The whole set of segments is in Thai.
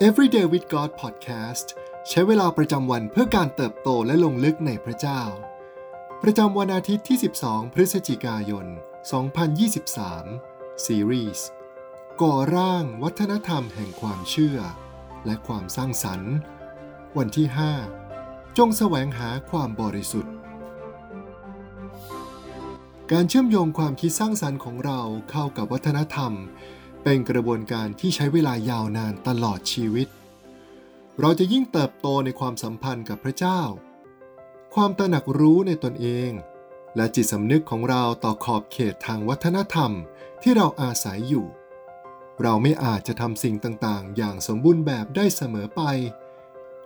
Everyday with God Podcast ใช้เวลาประจำวันเพื่อการเติบโตและลงลึกในพระเจ้า ประจำวันอาทิตย์ที่ 12 พฤศจิกายน 2023 ซีรีส์ก่อร่างวัฒนธรรมแห่งความเชื่อ และความสร้างสรรค์ วันที่ 5 จงแสวงหาความบริสุทธิ์ การเชื่อมโยงความคิดสร้างสรรค์ของเราเข้ากับวัฒนธรรม เป็นกระบวนการที่ใช้เวลายาวนานตลอดชีวิต เราจะยิ่งเติบโตในความสัมพันธ์กับพระเจ้า ความตระหนักรู้ในตนเอง และจิตสำนึกของเราต่อขอบเขตทางวัฒนธรรมที่เราอาศัยอยู่ เราไม่อาจจะทำสิ่งต่างๆ อย่างสมบูรณ์แบบได้เสมอไป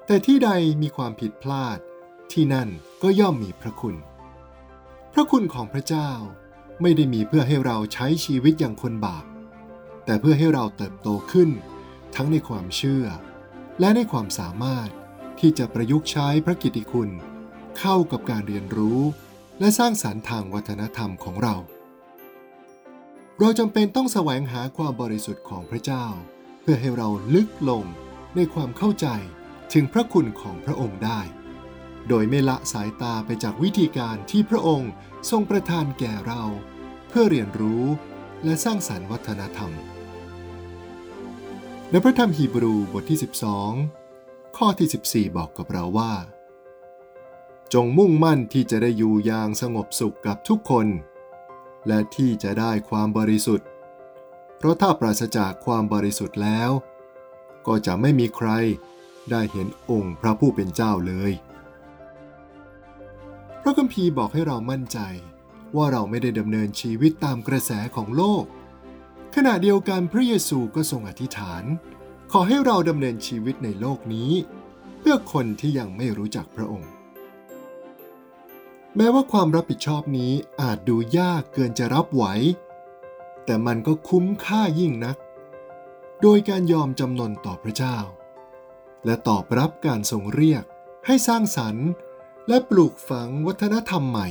แต่ที่ใดมีความผิดพลาด ที่นั่นก็ย่อมมีพระคุณ พระคุณของพระเจ้าไม่ได้มีเพื่อให้เราใช้ชีวิตอย่างคนบาป แต่เพื่อให้เราเติบโตขึ้น ทั้งในความเชื่อ และในความสามารถที่จะประยุกต์ใช้พระกิตติคุณ เข้ากับการเรียนรู้ และสร้างสารรค์ทางวัฒนธรรมของเรา เราจำเป็นต้องแสวงหาความบริสุทธิ์ของพระเจ้า เพื่อให้เราลึกลงในความเข้าใจถึงพระคุณของพระองค์ได้ โดยไม่ละสายตาไปจากวิธีการที่พระองค์ทรงประทานแก่เรา เพื่อเรียนรู้ และสร้างสารรค์วัฒนธรรม ในพระธรรมฮีบรูบทที่ 12 ข้อที่ 14 บอกกับเราว่า จงมุ่งมั่นที่จะได้อยู่อย่างสงบสุขกับทุกคน และที่จะได้ความบริสุทธิ์ เพราะถ้าปราศจากความบริสุทธิ์แล้ว ก็จะไม่มีใครได้เห็นองค์พระผู้เป็นเจ้าเลย พระคัมภีร์บอกให้เรามั่นใจ ว่าเราไม่ได้ดำเนินชีวิตตามกระแสของโลก ขณะเดียวกันพระเยซูก็ทรงอธิษฐาน ขอให้เราดำเนินชีวิตในโลกนี้ เพื่อคนที่ยังไม่รู้จักพระองค์ แม้ว่าความรับผิดชอบนี้อาจดูยากเกินจะรับไหว แต่มันก็คุ้มค่ายิ่งนัก โดยการยอมจำนนต่อพระเจ้า และตอบรับการทรงเรียกให้สร้างสรรค์ และปลูกฝังวัฒนธรรมใหม่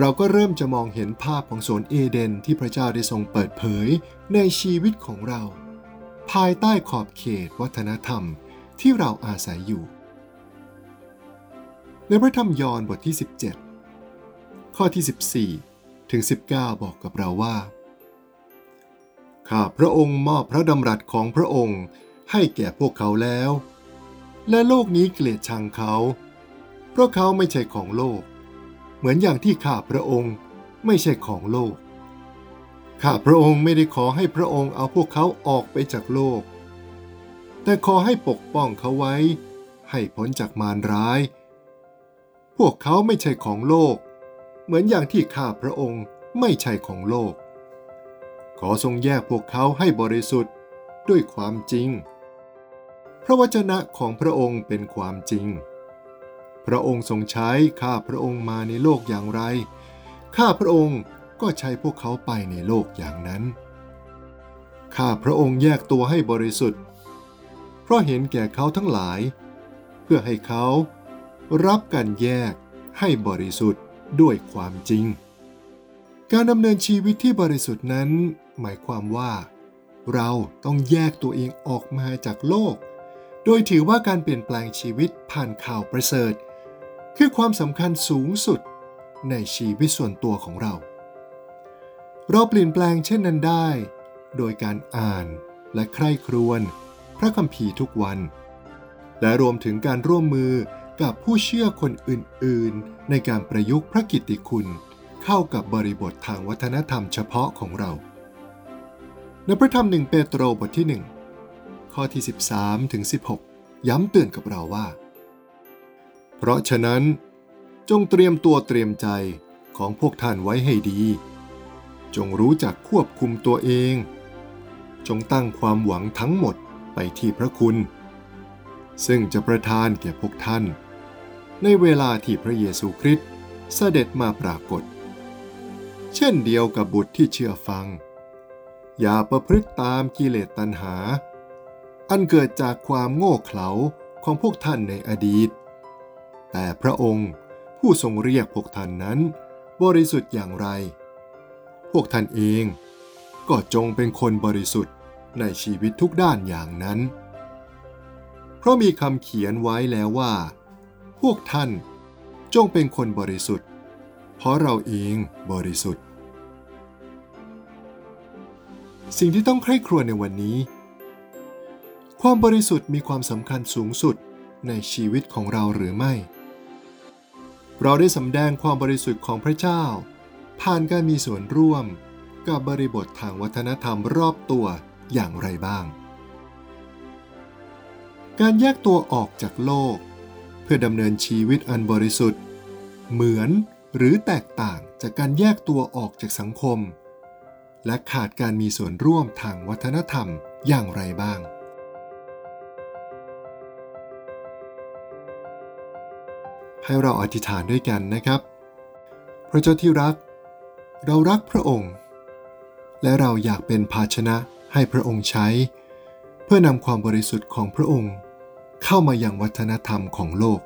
เราก็เริ่มจะมองเห็นภาพของสวนเอเดนที่พระเจ้าได้ทรงเปิดเผยในชีวิตของเรา ภายใต้ขอบเขตวัฒนธรรมที่เราอาศัยอยู่ ในพระธรรมยอห์นบทที่ 17 ข้อที่ 14 ถึง 19 บอกกับเราว่า ข้าพระองค์มอบพระดำรัสของพระองค์ให้แก่พวกเขาแล้ว และโลกนี้เกลียดชังเขา เพราะเขาไม่ใช่ของโลก เหมือนอย่างที่ข้าพระองค์ไม่ใช่ของโลก ข้าพระองค์ไม่ได้ขอให้พระองค์เอาพวกเขาออกไปจากโลก แต่ขอให้ปกป้องเขาไว้ ให้พ้นจากมารร้าย พวกเขาไม่ใช่ของโลก เหมือนอย่างที่ข้าพระองค์ไม่ใช่ของโลก ขอทรงแยกพวกเขาให้บริสุทธิ์ด้วยความจริง พระวจนะของพระองค์เป็นความจริง พระองค์ทรงใช้ข้าพระองค์มาในโลกอย่างไร ข้าพระองค์ก็ใช้พวกเขาไปในโลกอย่างนั้น ข้าพระองค์แยกตัวให้บริสุทธิ์ เพราะเห็นแก่เขาทั้งหลาย เพื่อให้เขารับการแยกให้บริสุทธิ์ด้วยความจริง การดำเนินชีวิตที่บริสุทธิ์นั้น หมายความว่า เราต้องแยกตัวเองออกมาจากโลก โดยถือว่าการเปลี่ยนแปลงชีวิตผ่านข่าวประเสริฐ คือความสำคัญสูงสุดในชีวิตส่วนตัวของเรา เราเปลี่ยนแปลงเช่นนั้นได้ โดยการอ่านและใคร่ครวญพระคัมภีร์ทุกวัน และรวมถึงการร่วมมือกับผู้เชื่อคนอื่น ๆ ในการประยุกต์พระกิตติคุณเข้ากับบริบททางวัฒนธรรมเฉพาะของเรา ในพระธรรมหนึ่งเปโตรบทที่ 1 ข้อที่ 13ถึง16 ย้ำเตือนกับเราว่า เพราะฉะนั้น จงเตรียมตัวเตรียมใจของพวกท่านไว้ให้ดี จงรู้จักควบคุมตัวเอง จงตั้งความหวังทั้งหมดไปที่พระคุณ ซึ่งจะประทานแก่พวกท่าน ในเวลาที่พระเยซูคริสต์เสด็จมาปรากฏ เช่นเดียวกับบุตรที่เชื่อฟัง อย่าประพฤติตามกิเลสตัณหา อันเกิดจากความโง่เขลาของพวกท่านในอดีต แต่พระองค์ผู้ทรงเรียกพวกท่านนั้น บริสุทธิ์อย่างไร พวกท่านเองก็จงเป็นคนบริสุทธิ์ในชีวิตทุกด้านอย่างนั้น เพราะมีคำเขียนไว้แล้วว่า พวกท่านจงเป็นคนบริสุทธิ์ เพราะเราเองบริสุทธิ์ สิ่งที่ต้องใคร่ครวญในวันนี้ ความบริสุทธิ์มีความสำคัญสูงสุดในชีวิตของเราหรือไม่ เราได้สำแดงความบริสุทธิ์ของพระเจ้า ผ่านการมีส่วนร่วมกับบริบททางวัฒนธรรมรอบตัวอย่างไรบ้าง การแยกตัวออกจากโลก เพื่อดำเนินชีวิตอันบริสุทธิ์ เหมือนหรือแตกต่างจากการแยกตัวออกจากสังคม และขาดการมีส่วนร่วมทางวัฒนธรรมอย่างไรบ้าง ให้เราอธิษฐานด้วยกันนะครับ พระเจ้าที่รัก เรารักพระองค์ และเราอยากเป็นภาชนะให้พระองค์ใช้ เพื่อนำความบริสุทธิ์ของพระองค์ เข้ามายังวัฒนธรรมของโลก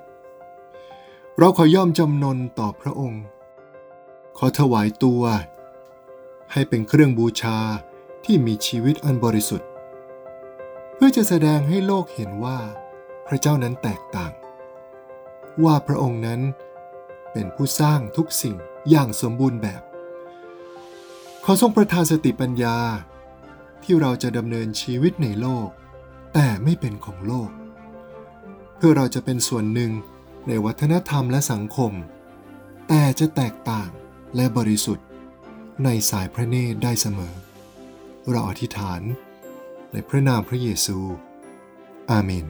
เราขอย่อมจำนนต่อพระองค์ ขอถวายตัว ให้เป็นเครื่องบูชาที่มีชีวิตอันบริสุทธิ์ เพื่อจะแสดงให้โลกเห็นว่าพระเจ้านั้นแตกต่าง ว่าพระองค์นั้นเป็นผู้สร้างทุกสิ่งอย่างสมบูรณ์แบบ ขอทรงประทานสติปัญญา ที่เราจะดำเนินชีวิตในโลก แต่ไม่เป็นของโลก เพื่อเราจะเป็นส่วนหนึ่งในวัฒนธรรมและสังคม แต่จะแตกต่างและบริสุทธิ์ ในสายพระเนตรได้เสมอ เราอธิษฐาน ในพระนามพระเยซู อาเมน